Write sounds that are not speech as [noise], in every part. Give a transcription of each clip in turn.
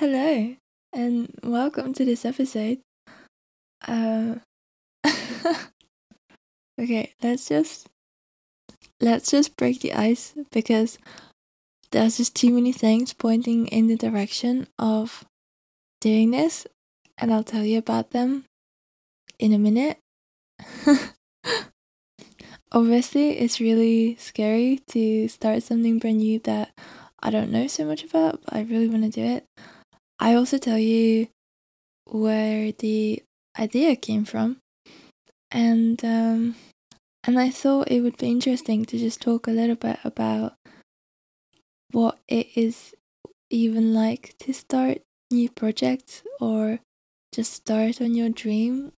Hello, and welcome to this episode. Uh, [laughs] okay, let's just let's just break the ice because there's just too many things pointing in the direction of doing this, and I'll tell you about them in a minute. [laughs] Obviously, it's really scary to start something brand new that I don't know so much about, but I really want to do it. I also tell you where the idea came from, and um, and I thought it would be interesting to just talk a little bit about what it is even like to start new projects or just start on your dream.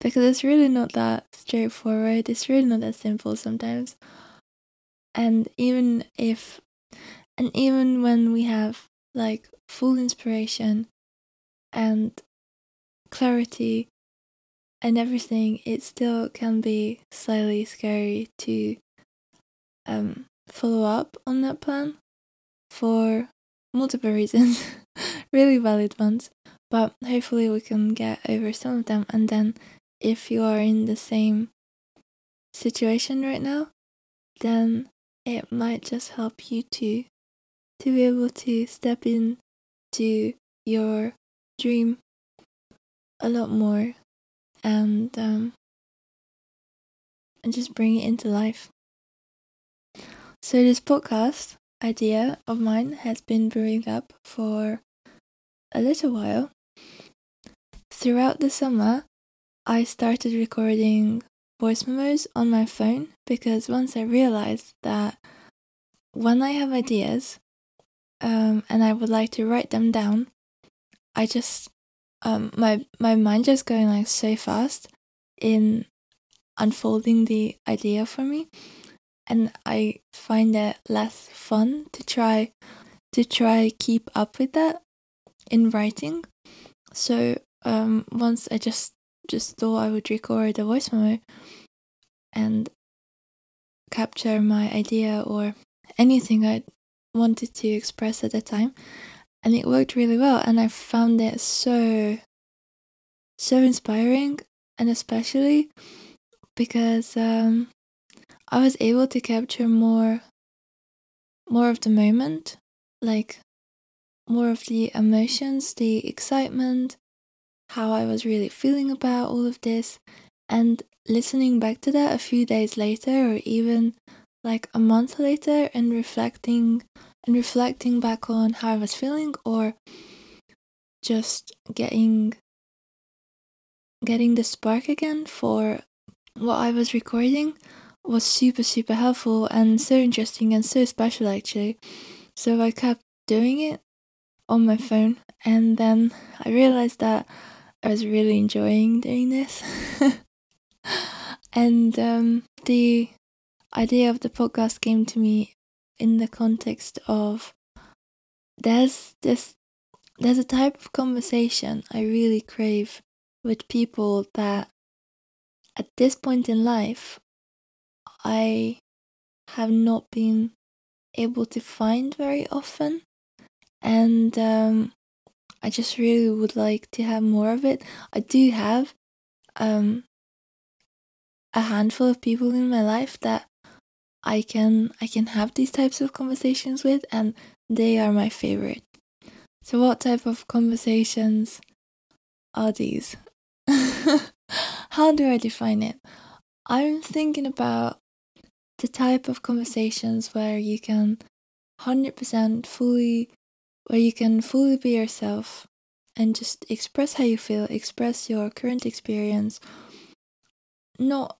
Because it's really not that straightforward. It's really not that simple sometimes. And even if and even when we have like full inspiration and clarity and everything it still can be slightly scary to um follow up on that plan for multiple reasons [laughs] really valid ones but hopefully we can get over some of them. And then if you are in the same situation right now then it might just help you to to be able to step in to your dream a lot more and um, and just bring it into life. So this podcast idea of mine has been brewing up for a little while. Throughout the summer, I started recording voice memos on my phone because once I realized that when I have ideas, um, and I would like to write them down, I just um, my my mind just going like so fast in unfolding the idea for me, and I find it less fun to try to try keep up with that in writing. So um, once I just just thought I would record a voice memo and capture my idea or anything I wanted to express at the time and it worked really well and i found it so so inspiring and especially because um, i was able to capture more more of the moment like more of the emotions the excitement how i was really feeling about all of this and listening back to that a few days later or even like a month later and reflecting and reflecting back on how I was feeling or just getting getting the spark again for what I was recording was super super helpful and so interesting and so special actually. So I kept doing it on my phone and then I realized that I was really enjoying doing this. [laughs] and um, the idea of the podcast came to me in the context of there's this there's a type of conversation I really crave with people that at this point in life I have not been able to find very often and um, I just really would like to have more of it. I do have um, a handful of people in my life that I can I can have these types of conversations with and they are my favorite. So what type of conversations are these? [laughs] How do I define it? I'm thinking about the type of conversations where you can 100% fully where you can fully be yourself and just express how you feel, express your current experience, not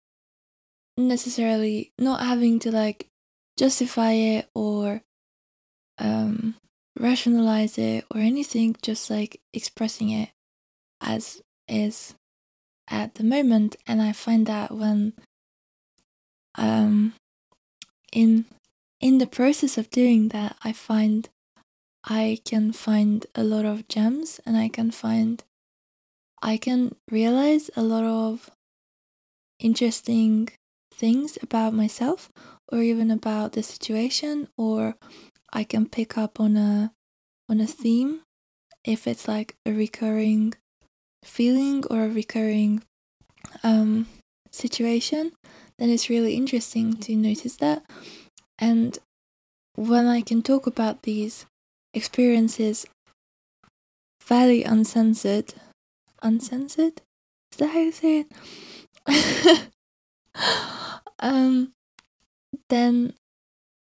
necessarily not having to like justify it or um rationalize it or anything just like expressing it as is at the moment. And i find that when um in in the process of doing that i find i can find a lot of gems and i can find i can realize a lot of interesting things about myself or even about the situation or I can pick up on a on a theme if it's like a recurring feeling or a recurring um, situation, then it's really interesting to notice that. And when I can talk about these experiences fairly uncensored, uncensored? Is that how you say it? [laughs] um, then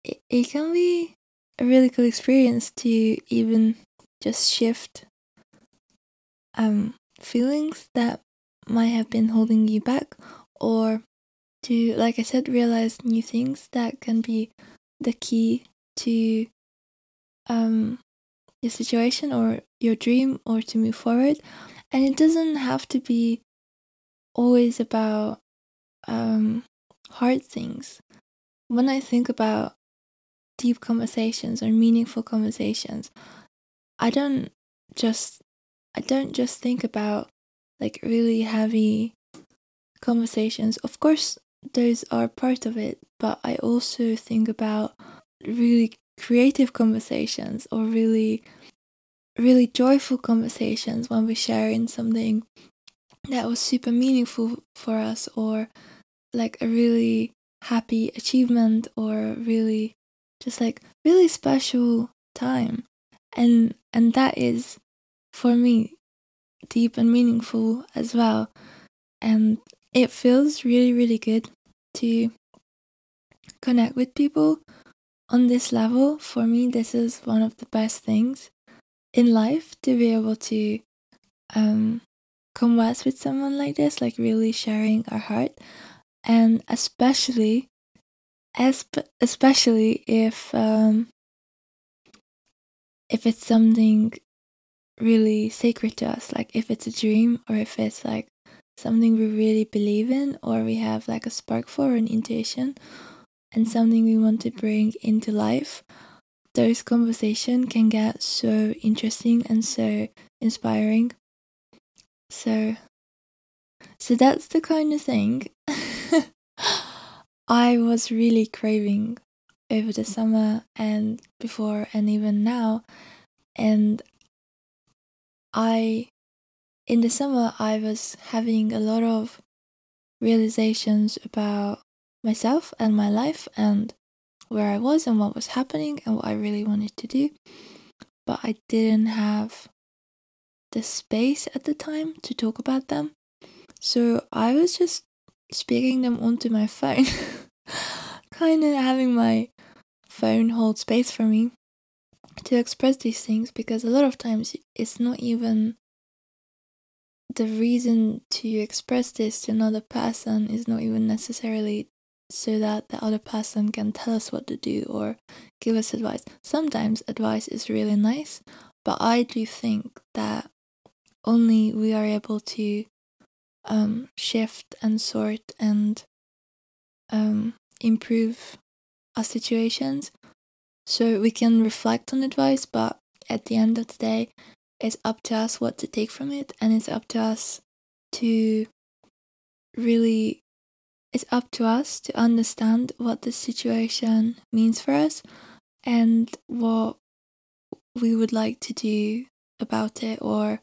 it, it can be a really cool experience to even just shift um feelings that might have been holding you back or to like i said realize new things that can be the key to um your situation or your dream or to move forward. And it doesn't have to be always about um hard things. When i think about deep conversations or meaningful conversations i don't just i don't just think about like really heavy conversations. Of course those are part of it but i also think about really creative conversations or really really joyful conversations when we share in something that was super meaningful for us or like a really happy achievement or really just like really special time. And and that is for me deep and meaningful as well. And it feels really really good to connect with people on this level. For me this is one of the best things in life to be able to um converse with someone like this like really sharing our heart and especially especially if um, if it's something really sacred to us, like if it's a dream or if it's like something we really believe in or we have like a spark for an intuition and something we want to bring into life those conversation can get so interesting and so inspiring. So so that's the kind of thing I was really craving over the summer and before and even now. And I, in the summer, I was having a lot of realizations about myself and my life and where I was and what was happening and what I really wanted to do. But I didn't have the space at the time to talk about them. So I was just speaking them onto my phone. [laughs] kind of having my phone hold space for me to express these things because a lot of times it's not even the reason to express this to another person is not even necessarily so that the other person can tell us what to do or give us advice. Sometimes advice is really nice, but I do think that only we are able to um, shift and sort and um, improve our situations. So we can reflect on advice, but at the end of the day, it's up to us what to take from it, and it's up to us to really it's up to us to understand what the situation means for us and what we would like to do about it or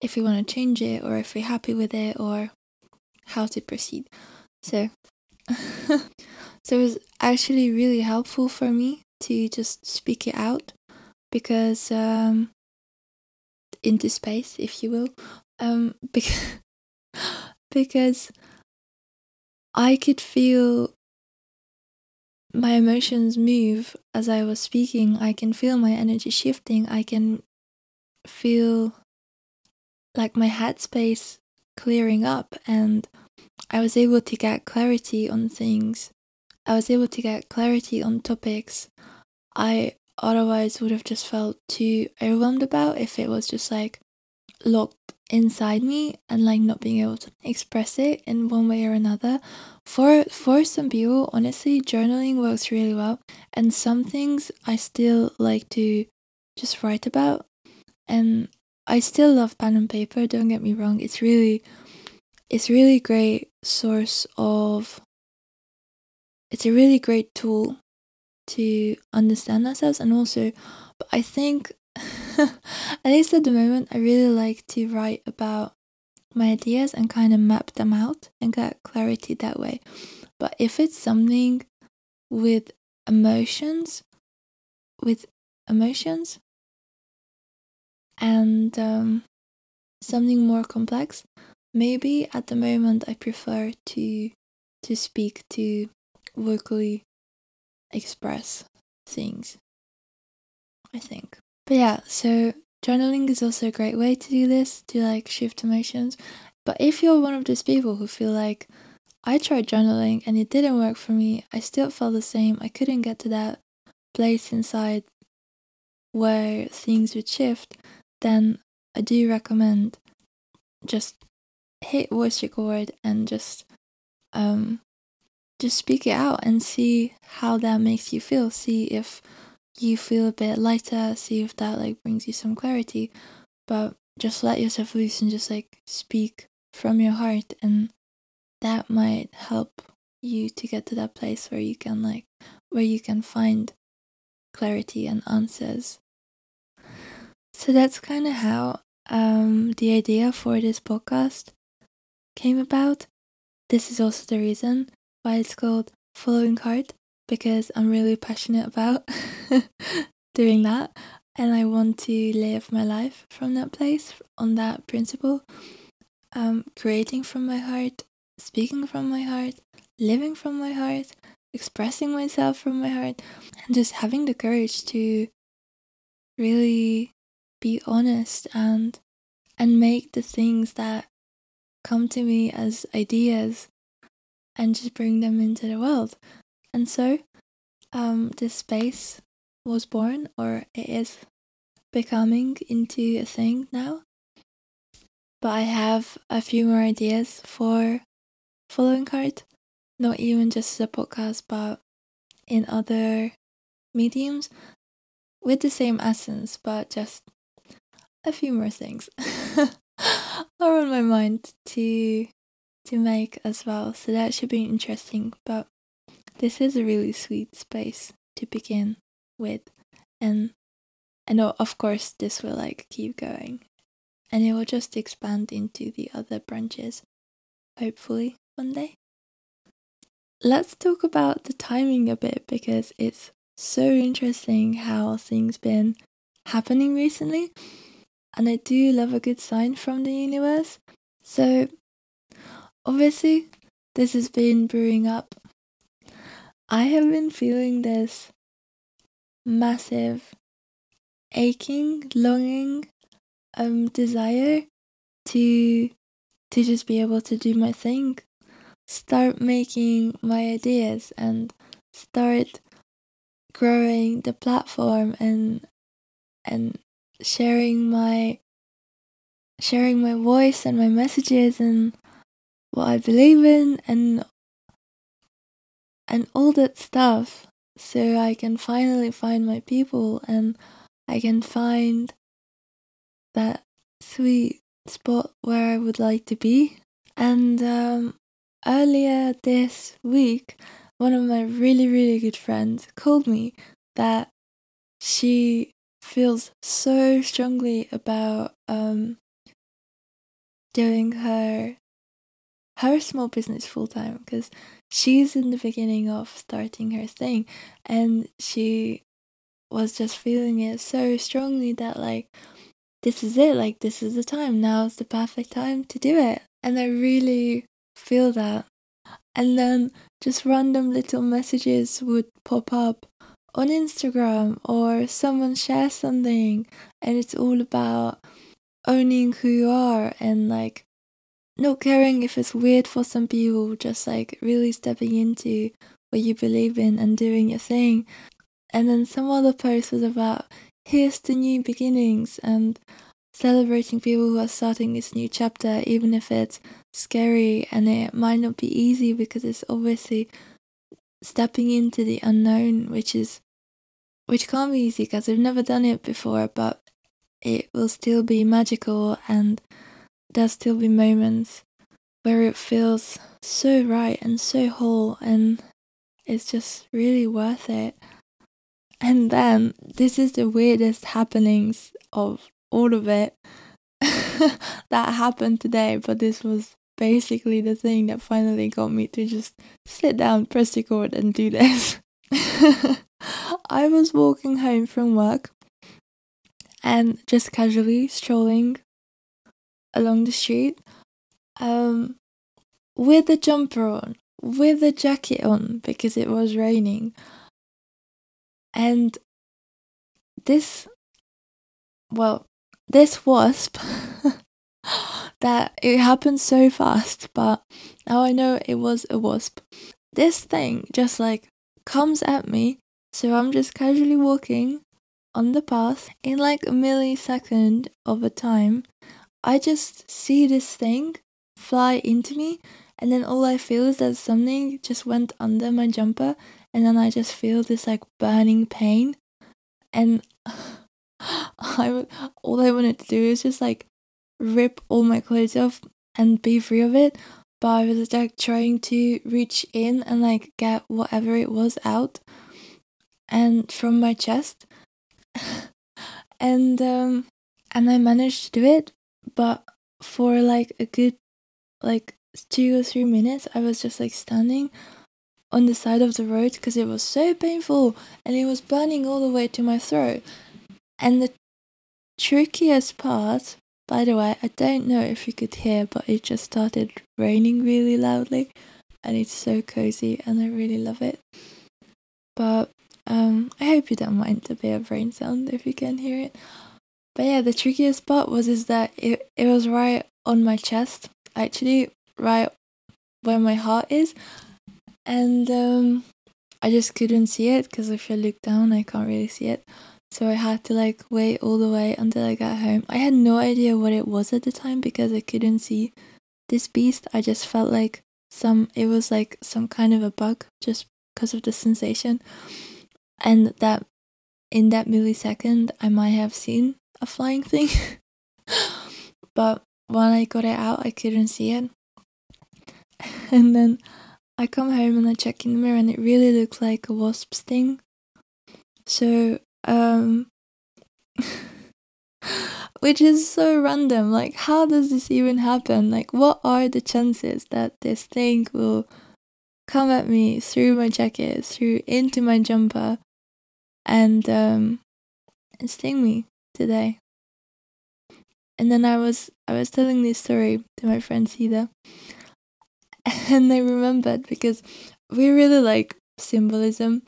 if we want to change it or if we're happy with it or how to proceed. So [laughs] so it was actually really helpful for me to just speak it out because um into space if you will um [laughs] because because I could feel my emotions move as I was speaking. I can feel my energy shifting. I can feel like my headspace clearing up and I was able to get clarity on things. I was able to get clarity on topics I otherwise would have just felt too overwhelmed about if it was just like locked inside me and like not being able to express it in one way or another. For for some people, honestly, journaling works really well and some things I still like to just write about and I still love pen and paper, don't get me wrong. It's really it's really great source of it's a really great tool to understand ourselves and also but I think [laughs] at least at the moment, I really like to write about my ideas and kind of map them out and get clarity that way. But if it's something with emotions, with emotions, and um, something more complex, maybe at the moment I prefer to to speak to vocally express things. I think. But yeah, so journaling is also a great way to do this, to like shift emotions. But if you're one of those people who feel like I tried journaling and it didn't work for me, I still felt the same, I couldn't get to that place inside where things would shift, then I do recommend just hit voice record and just um just speak it out and see how that makes you feel. See if you feel a bit lighter, see if that like brings you some clarity. But just let yourself loose and just like speak from your heart and that might help you to get to that place where you can like where you can find clarity and answers. So that's kind of how um, the idea for this podcast came about. This is also the reason why it's called Following Heart because I'm really passionate about [laughs] doing that and I want to live my life from that place on that principle. Um, creating from my heart, speaking from my heart, living from my heart, expressing myself from my heart, and just having the courage to really be honest and and make the things that come to me as ideas and just bring them into the world. And so, um, this space was born, or it is becoming into a thing now. But I have a few more ideas for following heart, not even just as a podcast, but in other mediums with the same essence, but just a few more things [laughs] are on my mind to to make as well. So that should be interesting. But this is a really sweet space to begin with. And I know of course this will like keep going. And it will just expand into the other branches, hopefully one day. Let's talk about the timing a bit because it's so interesting how things been happening recently. And I do love a good sign from the universe. So obviously this has been brewing up. I have been feeling this massive aching, longing, um, desire to to just be able to do my thing, start making my ideas, and start growing the platform and and sharing my sharing my voice and my messages and what I believe in and and all that stuff so I can finally find my people and I can find that sweet spot where I would like to be. And um, earlier this week, one of my really, really good friends called me that she feels so strongly about um, doing her her small business full time because she's in the beginning of starting her thing and she was just feeling it so strongly that like this is it like this is the time. Now is the perfect time to do it. And i really feel that. And then just random little messages would pop up on instagram or someone shares something and it's all about owning who you are and like not caring if it's weird for some people, just like really stepping into what you believe in and doing your thing. And then some other post was about here's the new beginnings and celebrating people who are starting this new chapter, even if it's scary and it might not be easy because it's obviously stepping into the unknown, which is which can't be easy because I've never done it before, but it will still be magical and there'll still be moments where it feels so right and so whole and it's just really worth it. And then this is the weirdest happenings of all of it [laughs] that happened today, but this was basically the thing that finally got me to just sit down, press record, and do this. [laughs] I was walking home from work and just casually strolling along the street um, with a jumper on, with a jacket on because it was raining. And this, well, this wasp [laughs] that it happened so fast, but now I know it was a wasp. This thing just like comes at me, so I'm just casually walking on the path in like a millisecond of a time. I just see this thing fly into me, and then all I feel is that something just went under my jumper, and then I just feel this like burning pain, and [sighs] I all I wanted to do is just like rip all my clothes off and be free of it. But I was like trying to reach in and like get whatever it was out and from my chest. [sighs] and um and I managed to do it, but for like a good like two or three minutes I was just like standing on the side of the road because it was so painful and it was burning all the way to my throat. And the trickiest part by the way, I don't know if you could hear, but it just started raining really loudly and it's so cozy and I really love it. But um, I hope you don't mind a bit of rain sound if you can hear it. But yeah, the trickiest part was is that it, it was right on my chest, actually right where my heart is. And um, I just couldn't see it because if I look down, I can't really see it. So I had to like wait all the way until I got home. I had no idea what it was at the time because I couldn't see this beast. I just felt like some it was like some kind of a bug just because of the sensation. And that in that millisecond I might have seen a flying thing. [laughs] but when I got it out I couldn't see it. [laughs] And then I come home and I check in the mirror and it really looks like a wasp sting. So um, [laughs] which is so random. Like, how does this even happen? Like, what are the chances that this thing will come at me through my jacket, through into my jumper, and um, and sting me today? And then I was I was telling this story to my friend Ceda, [laughs] and they remembered because we really like symbolism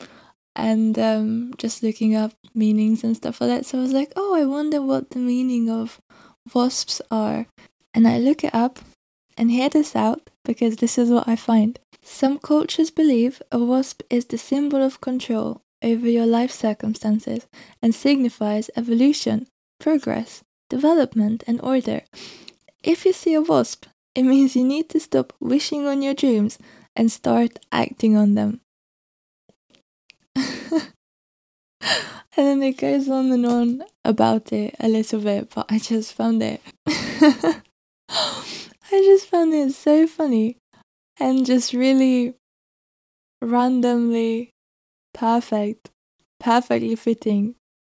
and um, just looking up meanings and stuff like that. So I was like, oh, I wonder what the meaning of wasps are. And I look it up and hear this out because this is what I find. Some cultures believe a wasp is the symbol of control over your life circumstances and signifies evolution, progress, development, and order. If you see a wasp, it means you need to stop wishing on your dreams and start acting on them. [laughs] and then it goes on and on about it a little bit, but I just found it. [laughs] I just found it so funny and just really randomly perfect, perfectly fitting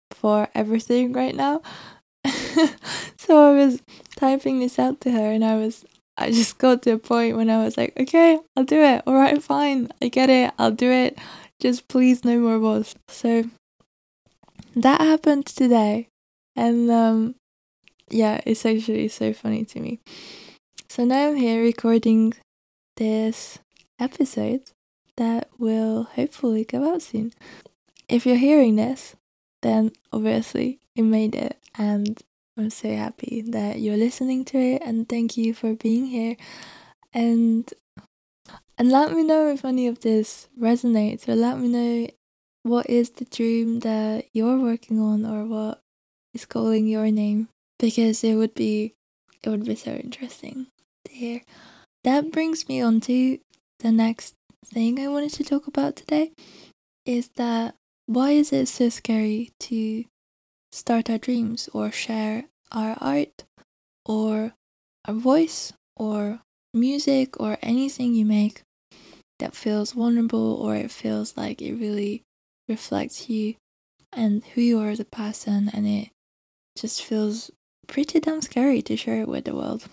for everything right now. [laughs] so I was typing this out to her and I was I just got to a point when I was like, okay, I'll do it. All right, fine. I get it. I'll do it. Just please no more wasps. So that happened today. And um yeah, it's actually so funny to me. So now I'm here recording this episode that will hopefully go out soon. If you're hearing this, then obviously you made it and I'm so happy that you're listening to it and thank you for being here. And and let me know if any of this resonates, or let me know what is the dream that you're working on, or what is calling your name, because it would be it would be so interesting to hear. That brings me on to the next thing I wanted to talk about today is that why is it so scary to start our dreams or share our art or our voice or music or anything you make that feels vulnerable or it feels like it really reflects you and who you are as a person, and it just feels pretty damn scary to share it with the world,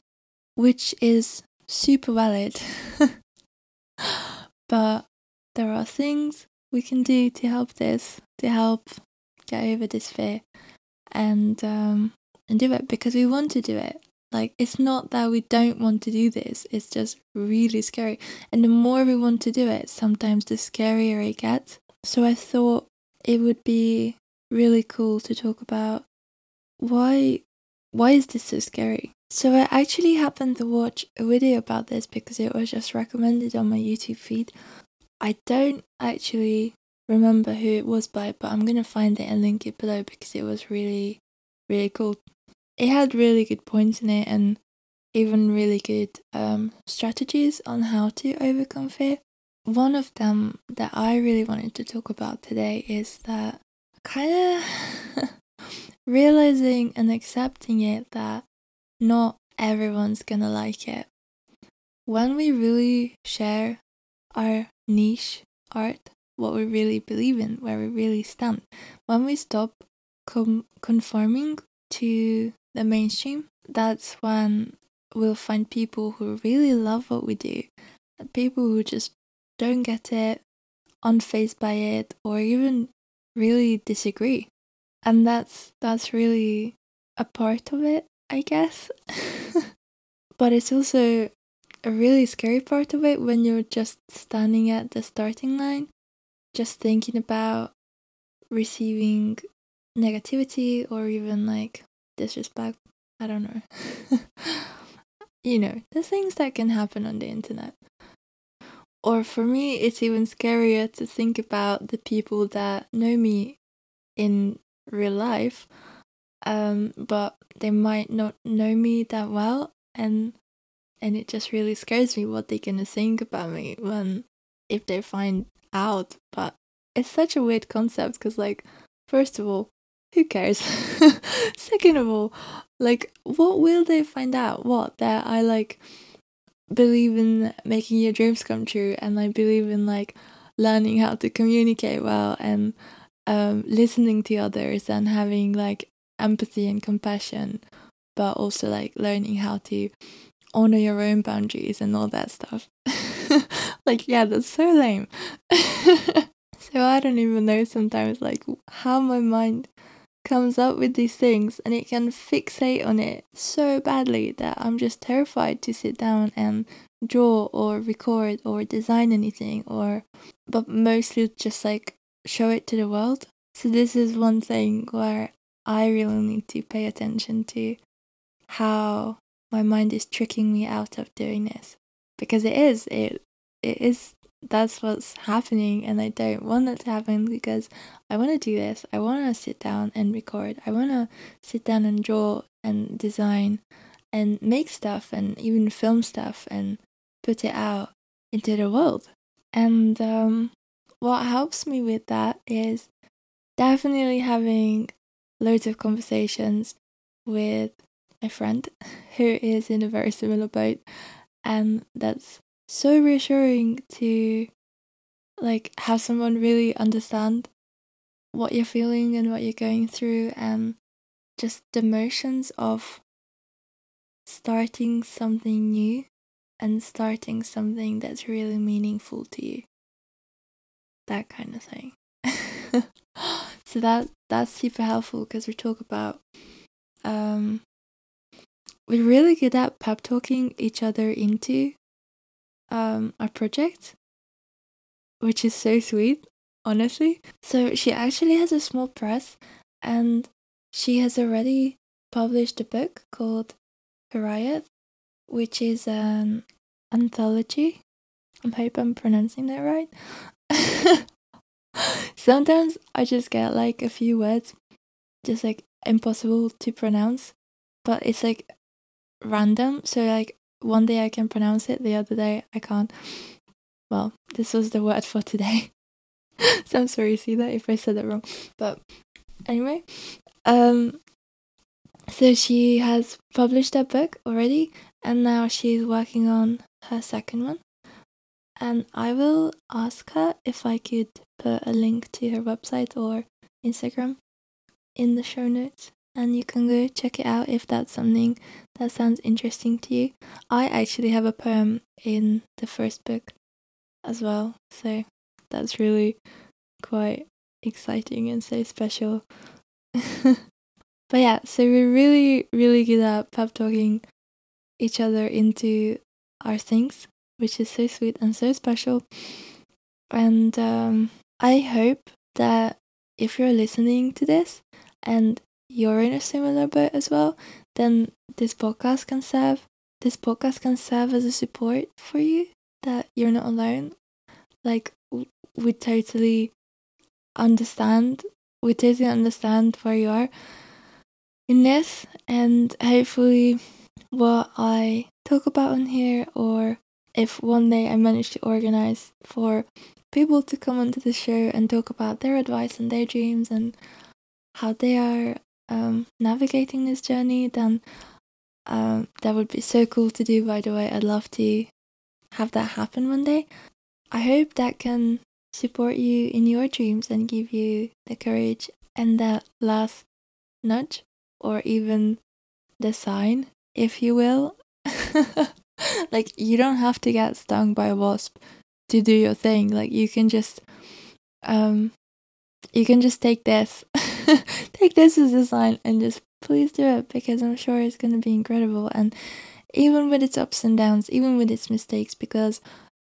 which is super valid. [laughs] but there are things we can do to help this, to help get over this fear, and um, and do it because we want to do it. Like it's not that we don't want to do this; it's just really scary. And the more we want to do it, sometimes the scarier it gets. So I thought it would be really cool to talk about why why is this so scary? So I actually happened to watch a video about this because it was just recommended on my YouTube feed. I don't actually remember who it was by, but I'm gonna find it and link it below because it was really, really cool. It had really good points in it and even really good um, strategies on how to overcome fear. One of them that I really wanted to talk about today is that kind of [laughs] realizing and accepting it that not everyone's gonna like it. When we really share our niche art, what we really believe in, where we really stand, when we stop com- conforming to the mainstream, that's when we'll find people who really love what we do, people who just don't get it, unfazed by it, or even really disagree and that's that's really a part of it i guess. [laughs] But it's also a really scary part of it when you're just standing at the starting line just thinking about receiving negativity or even like disrespect. I don't know. [laughs] You know the things that can happen on the internet. Or for me it's even scarier to think about the people that know me in real life um but they might not know me that well and and it just really scares me what they're gonna think about me when if they find out. But it's such a weird concept because like first of all who cares? [laughs] Second of all like what will they find out? What? That i like believe in making your dreams come true and i believe in like learning how to communicate well and um, listening to others and having like empathy and compassion, but also like learning how to honor your own boundaries and all that stuff. [laughs] like, yeah, that's so lame. [laughs] so I don't even know sometimes like how my mind comes up with these things and it can fixate on it so badly that I'm just terrified to sit down and draw or record or design anything or but mostly just like show it to the world. So this is one thing where I really need to pay attention to how my mind is tricking me out of doing this because it is it it is that's what's happening and I don't want that to happen because I want to do this. I want to sit down and record. I want to sit down and draw and design and make stuff and even film stuff and put it out into the world. And um, what helps me with that is definitely having loads of conversations with my friend [laughs] who is in a very similar boat and that's so reassuring to like have someone really understand what you're feeling and what you're going through and just the motions of starting something new and starting something that's really meaningful to you that kind of thing. [laughs] so that that's super helpful because we talk about um we're really good at pep talking each other into um our project which is so sweet honestly so she actually has a small press and she has already published a book called Harayat, which is an anthology. I hope I'm pronouncing that right. [laughs] [laughs] Sometimes I just get like a few words just like impossible to pronounce, but it's like random. So like one day I can pronounce it, the other day I can't. Well, this was the word for today. [laughs] so I'm sorry, Ceda if I said it wrong. But anyway, um so she has published a book already and now she's working on her second one and I will ask her if I could put a link to her website or Instagram in the show notes and you can go check it out if that's something that sounds interesting to you. I actually have a poem in the first book as well, so that's really quite exciting and so special. [laughs] but yeah, so we're really, really good at pep talking each other into our things, which is so sweet and so special. And um, I hope that if you're listening to this and you're in a similar boat as well, then this podcast can serve. This podcast can serve as a support for you that you're not alone. Like we totally understand. We totally understand where you are in this, and hopefully, what I talk about on here, or if one day I manage to organize for people to come onto the show and talk about their advice and their dreams and how they are um, navigating this journey, then um, that would be so cool to do. By the way, I'd love to have that happen one day. I hope that can support you in your dreams and give you the courage and that last nudge or even the sign, if you will. [laughs] [laughs] like, you don't have to get stung by a wasp to do your thing. Like, you can just, um, you can just take this [laughs] take this as a sign and just please do it because I'm sure it's going to be incredible. And even with its ups and downs, even with its mistakes, because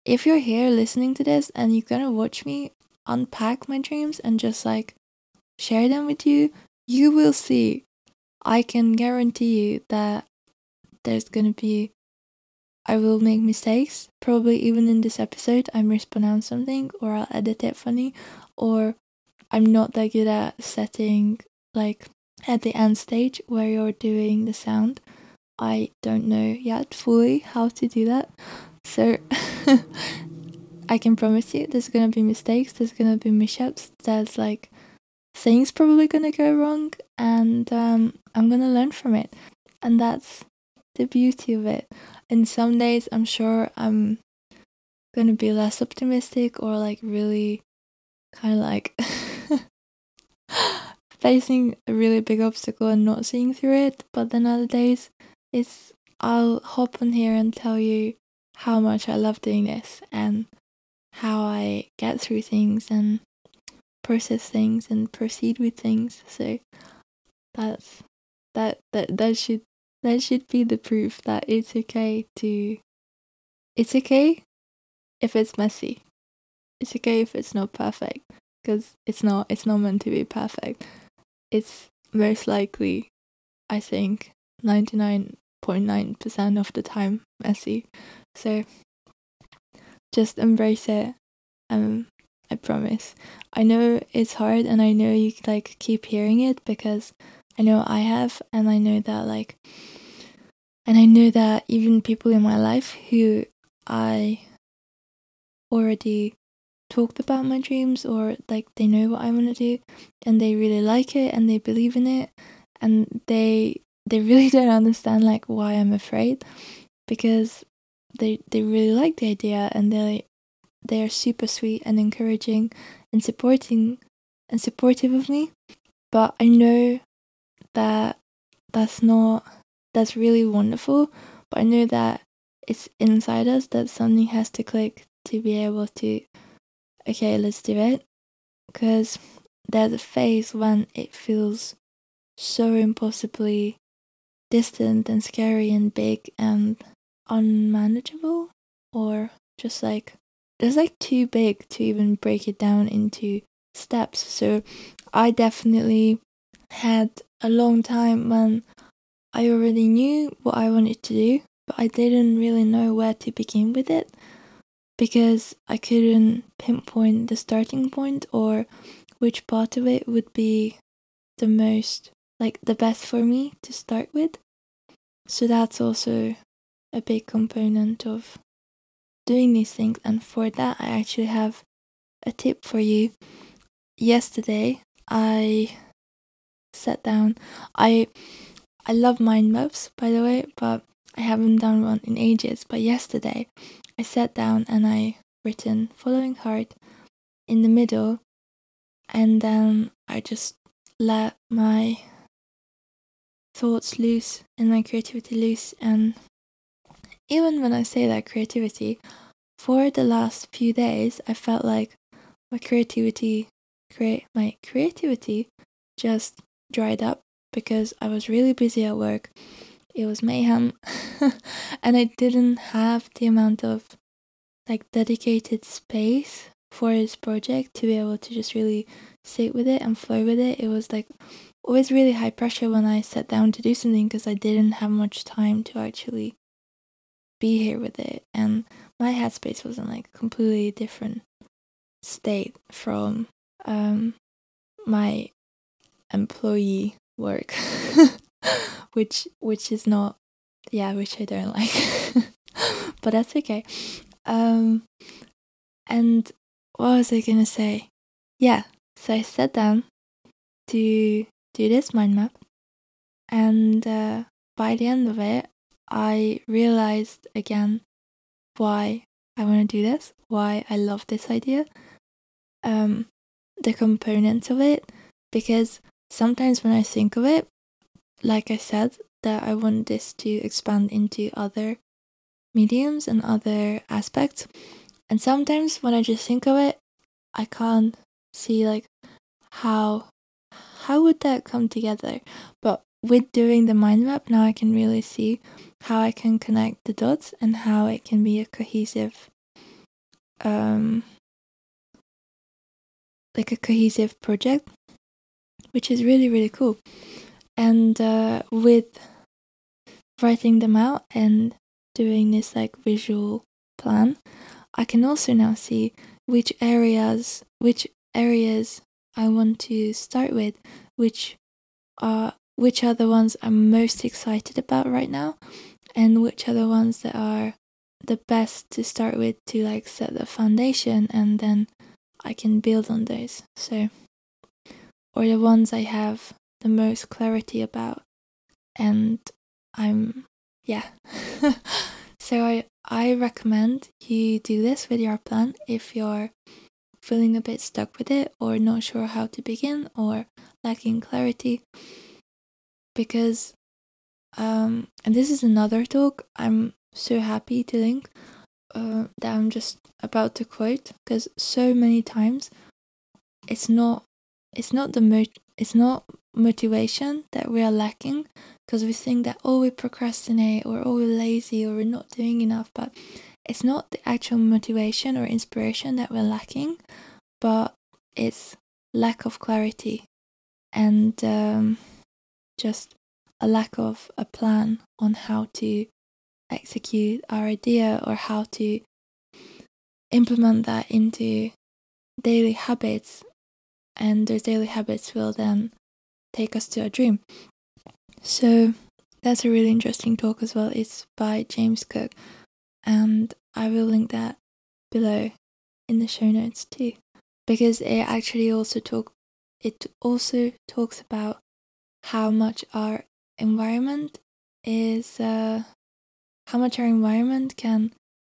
if you're here listening to this and you're to watch me unpack my dreams and just like share them with you, you will see. I can guarantee you that there's going to be I will make mistakes. Probably even in this episode, I mispronounce something, or I'll edit it funny, or I'm not that good at setting like at the end stage where you're doing the sound. I don't know yet fully how to do that. So [laughs] I can promise you there's gonna be mistakes, there's gonna be mishaps, there's like things probably gonna go wrong and um, I'm gonna learn from it. And that's the beauty of it. And some days I'm sure I'm gonna be less optimistic or like really kind of like [laughs] facing a really big obstacle and not seeing through it. But then other days, it's I'll hop on here and tell you how much I love doing this and how I get through things and process things and proceed with things. So that's that that that should that should be the proof that it's okay to it's okay if it's messy. It's okay if it's not perfect because it's not it's not meant to be perfect. It's most likely i think 99.9% of the time messy. So just embrace it um i promise. I know it's hard and i know you like keep hearing it because i know i have and i know that like and i know that even people in my life who i already talked about my dreams or like they know what I want to do and they really like it and they believe in it and they they really [laughs] don't understand like why I'm afraid because they they really like the idea and they they are super sweet and encouraging and supporting and supportive of me. But I know that that's not that's really wonderful but I know that it's inside us that something has to click to be able to okay, let's do it. Because there's a phase when it feels so impossibly distant and scary and big and unmanageable, or just like it's like too big to even break it down into steps. So I definitely had a long time when I already knew what I wanted to do, but I didn't really know where to begin with it because I couldn't pinpoint the starting point or which part of it would be the most like the best for me to start with. So that's also a big component of doing these things and for that I actually have a tip for you. Yesterday I sat down. I I love mind maps by the way, but I haven't done one in ages. But yesterday I sat down and I written following heart in the middle and then I just let my thoughts loose and my creativity loose. And even when I say that creativity, for the last few days, I felt like my creativity, create my creativity, just dried up because I was really busy at work. It was mayhem, [laughs] and I didn't have the amount of like dedicated space for this project to be able to just really sit with it and flow with it. It was like always really high pressure when I sat down to do something because I didn't have much time to actually be here with it. And my headspace was in like completely different state from um, my employee work, [laughs] which which is not yeah, which I don't like. [laughs] but that's okay. Um, and what was I gonna say? Yeah, so I sat down to do this mind map, and uh, by the end of it, I realized again why I want to do this, why I love this idea, um, the components of it, because sometimes when I think of it, like I said, that I want this to expand into other mediums and other aspects. And sometimes when I just think of it, I can't see like how how would that come together. But with doing the mind map now I can really see how I can connect the dots and how it can be a cohesive um like a cohesive project which is really really cool and uh, with writing them out and doing this like visual plan, I can also now see which areas which areas I want to start with, which are which are the ones I'm most excited about right now, and which are the ones that are the best to start with to like set the foundation and then I can build on those. So or the ones I have the most clarity about and I'm yeah. [laughs] so I I recommend you do this with your plan if you're feeling a bit stuck with it or not sure how to begin or lacking clarity because um and this is another talk I'm so happy to link uh, that I'm just about to quote because so many times it's not it's not the it's not motivation that we are lacking because we think that oh we procrastinate or oh we're lazy or we're not doing enough but it's not the actual motivation or inspiration that we're lacking but it's lack of clarity and um, just a lack of a plan on how to execute our idea or how to implement that into daily habits and those daily habits will then take us to our dream. So that's a really interesting talk as well. It's by James Cook, and I will link that below in the show notes too, because it actually also talk it also talks about how much our environment is uh, how much our environment can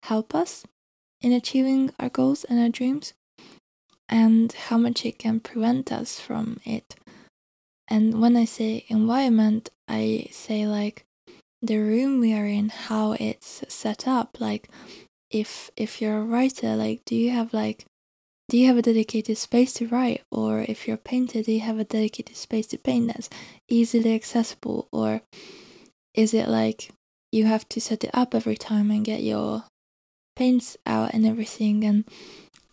help us in achieving our goals and our dreams and how much it can prevent us from it. And when I say environment, I say like the room we are in, how it's set up. Like if if you're a writer, like do you have like do you have a dedicated space to write? Or if you're a painter, do you have a dedicated space to paint that's easily accessible? Or is it like you have to set it up every time and get your paints out and everything and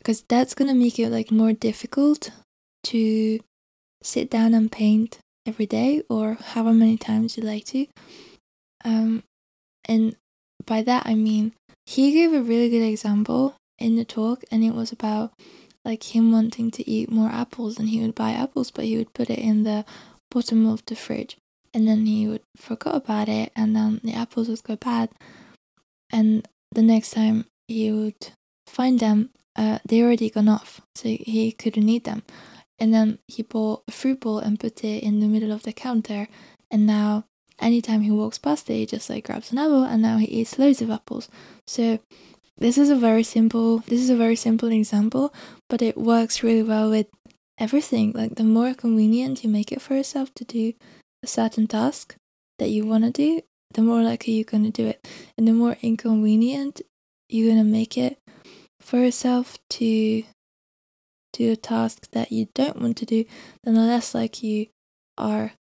because that's gonna make it like more difficult to sit down and paint every day or however many times you like to. Um, and by that I mean he gave a really good example in the talk, and it was about like him wanting to eat more apples, and he would buy apples, but he would put it in the bottom of the fridge, and then he would forget about it, and then the apples would go bad, and the next time he would find them uh, they already gone off, so he couldn't eat them. And then he bought a fruit bowl and put it in the middle of the counter. And now, anytime he walks past it, he just like grabs an apple, and now he eats loads of apples. So this is a very simple. This is a very simple example, but it works really well with everything. Like the more convenient you make it for yourself to do a certain task that you want to do, the more likely you're going to do it. And the more inconvenient you're going to make it for yourself to do a task that you don't want to do, then the less likely you are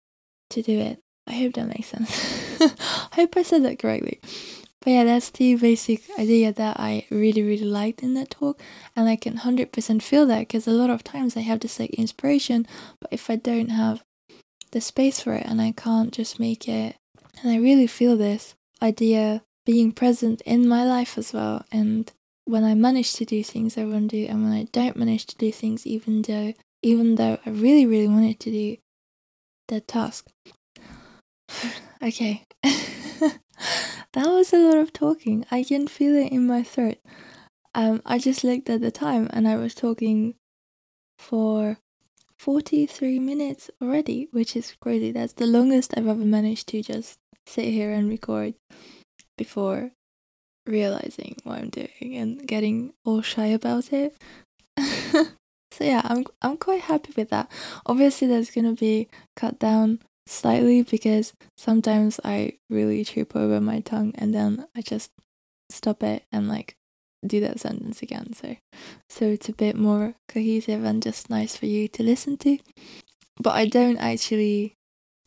to do it. I hope that makes sense. [laughs] I hope I said that correctly. But yeah, that's the basic idea that I really, really liked in that talk. And I can 100% feel that because a lot of times I have this like inspiration, but if I don't have the space for it and I can't just make it, and I really feel this idea being present in my life as well. And when I manage to do things to do, and when I don't manage to do things, even though even though I really, really wanted to do that task. [sighs] okay. [laughs] that was a lot of talking. I can feel it in my throat. Um, I just looked at the time and I was talking for 43 minutes already, which is crazy. That's the longest I've ever managed to just sit here and record before realizing what I'm doing and getting all shy about it. [laughs] so yeah, I'm I'm quite happy with that. Obviously, there's gonna be cut down slightly because sometimes I really trip over my tongue and then I just stop it and like do that sentence again. So so it's a bit more cohesive and just nice for you to listen to. But I don't actually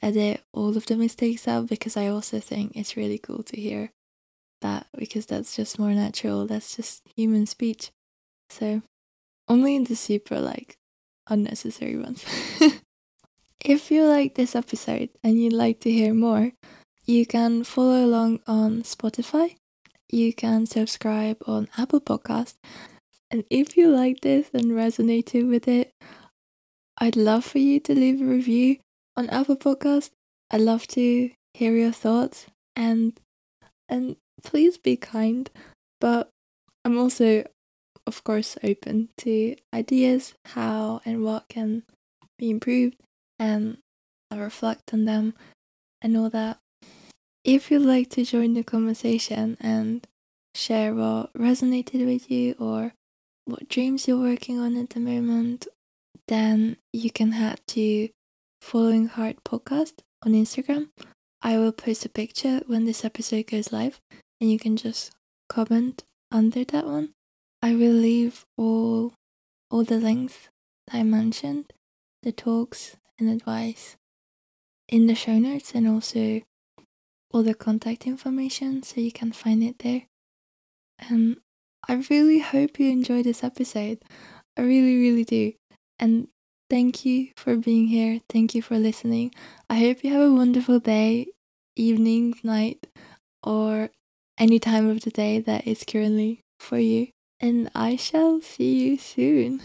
edit all of the mistakes out because I also think it's really cool to hear that because that's just more natural. That's just human speech. So only the super like unnecessary ones. [laughs] If you like this episode and you'd like to hear more, you can follow along on Spotify. You can subscribe on Apple Podcast. And if you like this and resonated with it, I'd love for you to leave a review on Apple Podcast. I'd love to hear your thoughts and and please be kind. But I'm also of course open to ideas how and what can be improved and I reflect on them and all that. If you'd like to join the conversation and share what resonated with you or what dreams you're working on at the moment, then you can head to Following Heart Podcast on Instagram. I will post a picture when this episode goes live and you can just comment under that one. I will leave all all the links that I mentioned, the talks and advice in the show notes and also all the contact information so you can find it there. And I really hope you enjoyed this episode. I really, really do. And thank you for being here. Thank you for listening. I hope you have a wonderful day, evening, night, or any time of the day that is currently for you. And I shall see you soon.